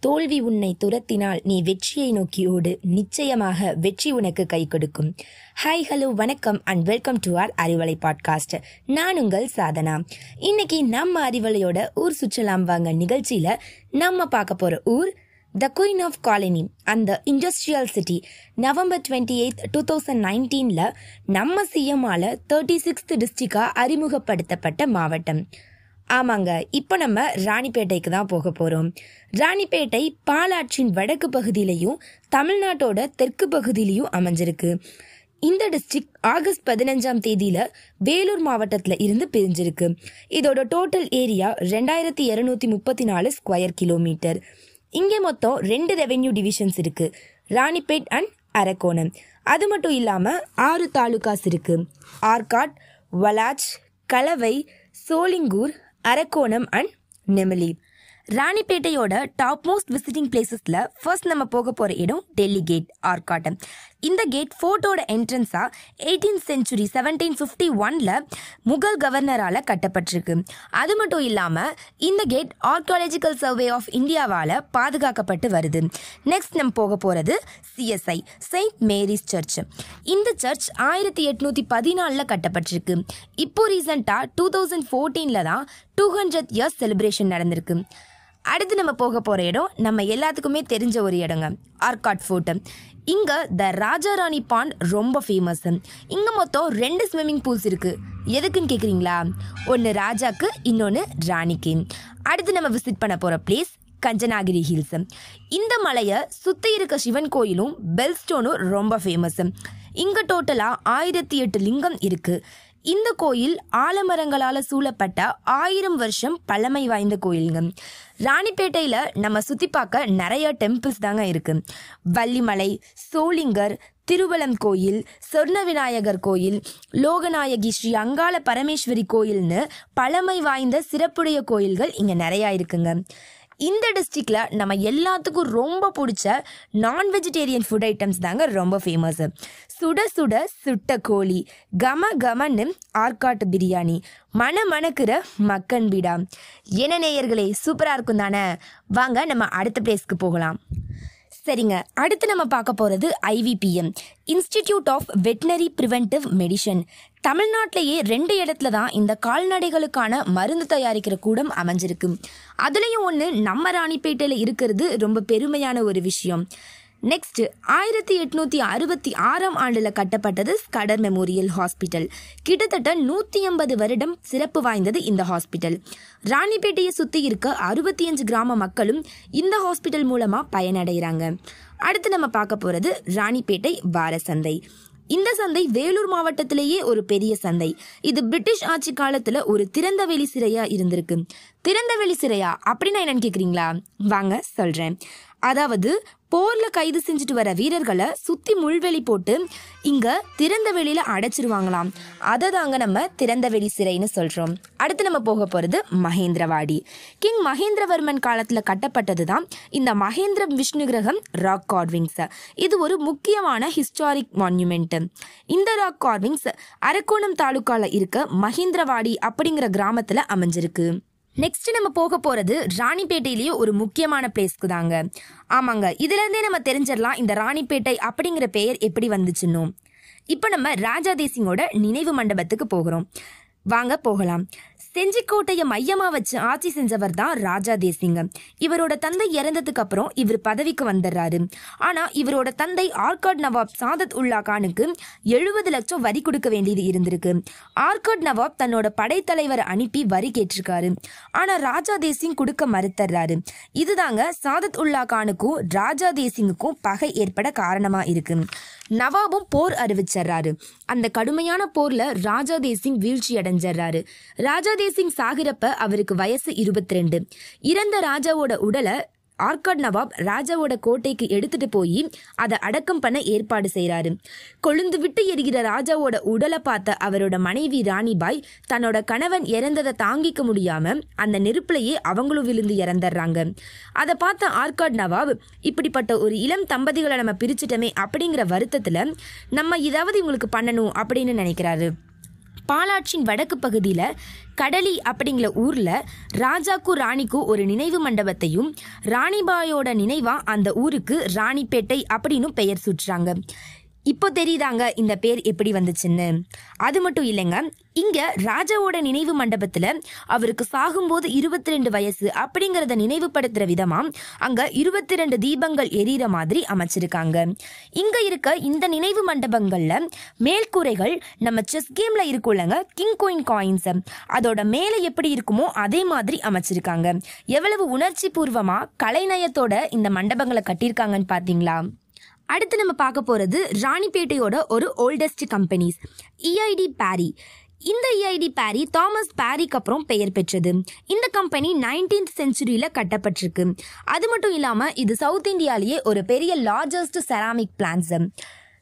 தோல்வி உன்னை துரத்தினால் நீ வெற்றியை நோக்கி ஓடு. நிச்சயமாக வெற்றி உனக்கு கை கொடுக்கும். ஹாய் ஹலோ வணக்கம் and welcome to our Arivalai podcast நான் உங்கள் சாதனா. இன்னைக்கு நம்ம அறிவலையோட ஊர் சுற்றலாம் வாங்க நிகழ்ச்சியில நம்ம பார்க்க போற ஊர் த குயின் ஆஃப் காலனி அந்த industrial city November twenty eight two thousand நைன்டீனில் நம்ம சிஎம்மால தேர்ட்டி சிக்ஸ்த் டிஸ்ட்ரிக்டாக அறிமுகப்படுத்தப்பட்ட மாவட்டம். ஆமாங்க. இப்போ நம்ம ராணிப்பேட்டைக்கு தான் போக போகிறோம் ராணிப்பேட்டை பாலாற்றின் வடக்கு பகுதியிலையும் தமிழ்நாட்டோட தெற்கு பகுதியிலையும் அமைஞ்சிருக்கு. இந்த டிஸ்ட்ரிக்ட் ஆகஸ்ட் பதினஞ்சாம் தேதியில வேலூர் மாவட்டத்தில் இருந்து பிரிஞ்சிருக்கு. இதோட டோட்டல் ஏரியா ரெண்டாயிரத்தி இரநூத்தி முப்பத்தி நாலு ஸ்கொயர் கிலோமீட்டர். இங்கே மொத்தம் ரெண்டு ரெவென்யூ டிவிஷன்ஸ் இருக்கு. ராணிப்பேட் அண்ட் அரக்கோணம். அது மட்டும் இல்லாமல் ஆறு தாலுகாஸ் இருக்கு. ஆர்காட் வலாஜ் கலவை Sholinghur Arakkonam and Nemili. ராணிப்பேட்டையோட top most visiting பிளேசஸில் first நம்ம போக போகிற இடம் டெல்லி கேட் ஆர்காட்டம். இந்த gate ஃபோர்ட்டோட என்ட்ரன்ஸாக eighteen century seventeen fifty ஒனில் முகல் கவர்னரால் கட்டப்பட்டிருக்கு. அது மட்டும் இல்லாமல் இந்த கேட் ஆர்கியாலஜிக்கல் சர்வே ஆஃப் இந்தியாவால் பாதுகாக்கப்பட்டு வருது. நெக்ஸ்ட் நம்ம போக போகிறது சிஎஸ்ஐ செயின்ட் மேரிஸ் சர்ச் இந்த சர்ச் ஆயிரத்தி எட்நூற்றி பதினாலில் கட்டப்பட்டிருக்கு. இப்போ ரீசெண்டாக டூ தௌசண்ட் ஃபோர்டீனில் தான் டூ ஹண்ட்ரட் இயர்ஸ் செலிப்ரேஷன் நடந்திருக்கு. அடுத்து நம்ம போக போகிற இடம் நம்ம எல்லாத்துக்குமே தெரிஞ்ச ஒரு இடங்க. ஆர்காட் ஃபோர்ட் இங்கே த ராஜாராணி பாண்ட் ரொம்ப ஃபேமஸ் இங்கே மொத்தம் ரெண்டு ஸ்விம்மிங் பூல்ஸ் இருக்குது எதுக்குன்னு கேட்குறீங்களா ஒன்று ராஜாக்கு இன்னொன்று ராணிக்கு. அடுத்து நம்ம விசிட் பண்ண போகிற பிளேஸ் கஞ்சனாகிரி ஹில்ஸ் இந்த மலையை சுற்றி இருக்க சிவன் கோயிலும் பெல்ஸ்டோனும் ரொம்ப ஃபேமஸ் இங்கே டோட்டலாக ஆயிரத்தி எட்டு லிங்கம் இருக்குது இந்த கோயில் ஆலமரங்களால் சூழப்பட்ட ஆயிரம் வருஷம் பழமை வாய்ந்த கோயிலுங்க. ராணிப்பேட்டையில் நம்ம சுற்றி பார்க்க நிறைய டெம்பிள்ஸ் தாங்க இருக்கு. வள்ளிமலை சோளிங்கர் திருவலம் கோயில் சொர்ண விநாயகர் கோயில் லோகநாயகி ஸ்ரீ அங்காள பரமேஸ்வரி கோயில்னு பழமை வாய்ந்த சிறப்புடைய கோயில்கள் இங்கே நிறையா இருக்குங்க. இந்த டிஸ்ட்ரிக்டில் நம்ம எல்லாத்துக்கும் ரொம்ப பிடிச்ச நான் வெஜிடேரியன் ஃபுட் ஐட்டம்ஸ் தாங்க ரொம்ப ஃபேமஸ் சுட சுட சுட்ட கோழி கம கமன்னு ஆற்காட்டு பிரியாணி மன மணக்கிற மக்கன் பீடா. என்ன நேயர்களே சூப்பராக இருக்கும் தானே வாங்க நம்ம அடுத்த பிளேஸ்க்கு போகலாம். சரிங்க. அடுத்து நம்ம பார்க்க போகிறது IVPM institute of veterinary preventive medicine தமிழ்நாட்டிலேயே ரெண்டு இடத்துல தான் இந்த கால்நடைகளுக்கான மருந்து தயாரிக்கிற கூடம் அமைஞ்சிருக்கு. அதுலேயும் ஒன்று நம்ம ராணிப்பேட்டையில் இருக்கிறது ரொம்ப பெருமையான ஒரு விஷயம். நெக்ஸ்ட் ஆயிரத்தி எட்நூத்தி அறுபத்தி ஆறாம் ஆண்டுல கட்டப்பட்டது ஸ்கடர் மெமோரியல் ஹாஸ்பிட்டல் கிட்டத்தட்ட நூத்தி ஐம்பது வருடம் சிறப்பு வாய்ந்தது இந்த ஹாஸ்பிட்டல் ராணிப்பேட்டையை சுத்தி இருக்க அறுபத்தி அஞ்சு கிராம மக்களும் இந்த ஹாஸ்பிட்டல் மூலமா பயனடைகிறாங்க அடுத்து நம்ம பார்க்க போறது ராணிப்பேட்டை வார சந்தை. இந்த சந்தை வேலூர் மாவட்டத்திலேயே ஒரு பெரிய சந்தை. இது பிரிட்டிஷ் ஆட்சி காலத்துல ஒரு திறந்தவெளி சிறையா இருந்திருக்கு. திறந்தவெளி சிறையா அப்படின்னா என்னன்னு கேக்குறீங்களா? வாங்க சொல்றேன். அதாவது போர்ல கைது செஞ்சுட்டு வர வீரர்களை சுத்தி முள்வெளி போட்டு இங்க திறந்த வெளியில அடைச்சிருவாங்களாம். அதை தாங்க நம்ம திறந்த வெளி சிறைன்னு சொல்றோம். அடுத்து நம்ம போக போறது மகேந்திரவாடி. கிங் மகேந்திரவர்மன் காலத்துல கட்டப்பட்டது தான் இந்த மகேந்திர விஷ்ணு கிரகம் ராக் கார்விங்ஸ். இது ஒரு முக்கியமான ஹிஸ்டாரிக் மான்யூமெண்ட் இந்த ராக் கார்விங்ஸ் அரக்கோணம் தாலுக்கால இருக்க மகேந்திரவாடி அப்படிங்கிற கிராமத்துல அமைஞ்சிருக்கு. நெக்ஸ்ட் நம்ம போக போகிறது ராணிப்பேட்டையிலேயே ஒரு முக்கியமான பிளேஸ்க்கு தாங்க ஆமாங்க இதுலேருந்தே நம்ம தெரிஞ்சிடலாம் இந்த ராணிப்பேட்டை அப்படிங்கிற பெயர் எப்படி வந்துச்சுன்னு. இப்போ நம்ம ராஜா தேசிங்கோட நினைவு மண்டபத்துக்கு போகிறோம். வாங்க போகலாம். செஞ்சிக்கோட்டையை மையமாக வச்சு ஆட்சி செஞ்சவர் தான் ராஜா தேசிங்க. இவரோட தந்தை இறந்ததுக்கு அப்புறம் இவர் பதவிக்கு வந்துடுறாரு. ஆனால் இவரோட தந்தை ஆர்காட் நவாப் சாதத் உல்லா கானுக்கு எழுபது லட்சம் வரி கொடுக்க வேண்டியது இருந்திருக்கு. ஆர்காட் நவாப் தன்னோட படைத்தலைவரை அனுப்பி வரி கேட்டிருக்காரு. ஆனால் ராஜா தேசிங் கொடுக்க மறுத்துறாரு இதுதாங்க சாதத் உல்லா கானுக்கும் ராஜா தேசிங்குக்கும் பகை ஏற்பட காரணமாக இருக்கு. நவாபும் போர் அறிவிச்சிடுறாரு. அந்த கடுமையான போர்ல ராஜா தேசிங் வீழ்ச்சி அடைஞ்சிடுறாரு ராஜா தேசிங் சாகிறப்ப அவருக்கு வயசு இருபத்தி ரெண்டு இறந்த ராஜாவோட உடலை ஆர்காட் நவாப் ராஜாவோட கோட்டைக்கு எடுத்துட்டு போய் அதை அடக்கம் பண்ண ஏற்பாடு செய்கிறாரு கொழுந்து விட்டு எரிகிற ராஜாவோட உடலை பார்த்த அவரோட மனைவி ராணிபாய் தன்னோட கணவன் இறந்ததை தாங்கிக்க முடியாம அந்த நெருப்புலயே அவங்களும் விழுந்து இறந்துடுறாங்க. அதை பார்த்த ஆர்காட் நவாப் இப்படிப்பட்ட ஒரு இளம் தம்பதிகளை நம்ம பிரிச்சுட்டோமே அப்படிங்கிற வருத்தத்தில் நம்ம ஏதாவது இவங்களுக்கு பண்ணணும் அப்படின்னு நினைக்கிறாரு. பாலாற்றின் வடக்கு பகுதியில் கடலி அப்படிங்கிற ஊரில் ராஜாக்கு ராணிக்கும் ஒரு நினைவு மண்டபத்தையும் ராணிபாயோட நினைவா அந்த ஊருக்கு ராணிப்பேட்டை அப்படின்னு பெயர் சுற்றுறாங்க இப்போ தெரியுதாங்க இந்த பேர் எப்படி வந்துச்சுன்னு? அது மட்டும் இல்லைங்க. இங்க ராஜாவோட நினைவு மண்டபத்துல அவருக்கு சாகும்போது இருபத்தி ரெண்டு வயசு அப்படிங்கறத நினைவுபடுத்துற விதமா அங்க இருபத்தி ரெண்டு தீபங்கள் எரியிற மாதிரி அமைச்சிருக்காங்க. இங்க இருக்க இந்த நினைவு மண்டபங்கள்ல மேல்கூரைகள் நம்ம செஸ் கேம்ல இருக்கும்லங்க கிங் கோயின் காயின்ஸ் அதோட மேலே எப்படி இருக்குமோ அதே மாதிரி அமைச்சிருக்காங்க. எவ்வளவு உணர்ச்சி பூர்வமா கலைநயத்தோட இந்த மண்டபங்களை கட்டியிருக்காங்கன்னு பாத்தீங்களா அடுத்து நம்ம பார்க்க போகிறது ராணிப்பேட்டையோட ஒரு ஓல்டஸ்ட் கம்பெனிஸ் இஐடி பேரி இந்த இஐடி பேரி தாமஸ் பேரிக்கு அப்புறம் பெயர் பெற்றது. இந்த கம்பெனி நைன்டீன்த் செஞ்சுரியில் கட்டப்பட்டிருக்கு. அது மட்டும் இல்லாமல் இது சவுத் இந்தியாலேயே ஒரு பெரிய லார்ஜஸ்ட் செராமிக் பிளான்ஸ்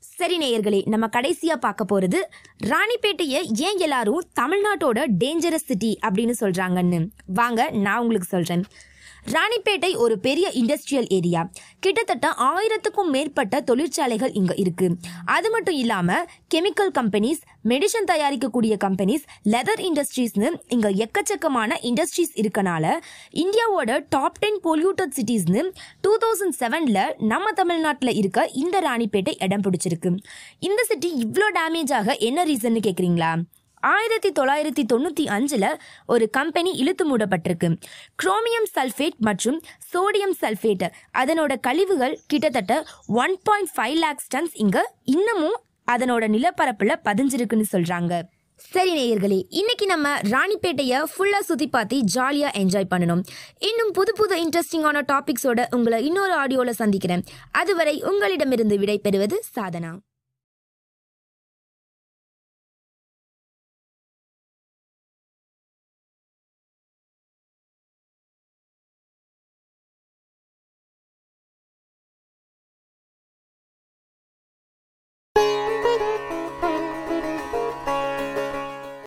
சரி நேயர்களே நம்ம கடைசியாக பார்க்க போகிறது ராணிப்பேட்டையை ஏன் எல்லாரும் தமிழ்நாட்டோட டேஞ்சரஸ் சிட்டி அப்படின்னு சொல்கிறாங்கன்னு வாங்க நான் உங்களுக்கு சொல்கிறேன் ராணிப்பேட்டை ஒரு பெரிய இண்டஸ்ட்ரியல் ஏரியா கிட்டத்தட்ட ஆயிரத்துக்கும் மேற்பட்ட தொழிற்சாலைகள் இங்கே இருக்கு. அது மட்டும் இல்லாமல் கெமிக்கல் கம்பெனிஸ் மெடிசன் தயாரிக்கக்கூடிய கம்பெனிஸ் லெதர் இண்டஸ்ட்ரீஸ்னு இங்கே எக்கச்சக்கமான இண்டஸ்ட்ரீஸ் இருக்கனால இந்தியாவோட டாப் டென் பொல்யூட்டட் சிட்டிஸ்னு டூ தௌசண்ட் செவனில் நம்ம தமிழ்நாட்டில் இருக்க இந்த ராணிப்பேட்டை இடம் பிடிச்சிருக்கு. இந்த சிட்டி இவ்வளோ டேமேஜ் ஆக என்ன ரீசன்னு கேட்குறீங்களா ஆயிரத்தி தொள்ளாயிரத்தி தொண்ணூற்றி அஞ்சில் ஒரு கம்பெனி இழுத்து மூடப்பட்டிருக்கு. குரோமியம் சல்ஃபேட் மற்றும் சோடியம் சல்ஃபேட் அதனோட கழிவுகள் கிட்டத்தட்ட one point five lakhs tons. இங்கே இன்னமும் அதனோட நிலப்பரப்பில் பதிஞ்சிருக்குன்னு சொல்கிறாங்க சரி நேயர்களே இன்னைக்கு நம்ம ராணிப்பேட்டையை ஃபுல்லாக சுற்றி பார்த்து ஜாலியாக என்ஜாய் பண்ணணும். இன்னும் புது புது இன்ட்ரெஸ்டிங்கான டாபிக்ஸோட உங்களை இன்னொரு ஆடியோவில் சந்திக்கிறேன். அதுவரை உங்களிடமிருந்து விடை பெறுவது சாதனா.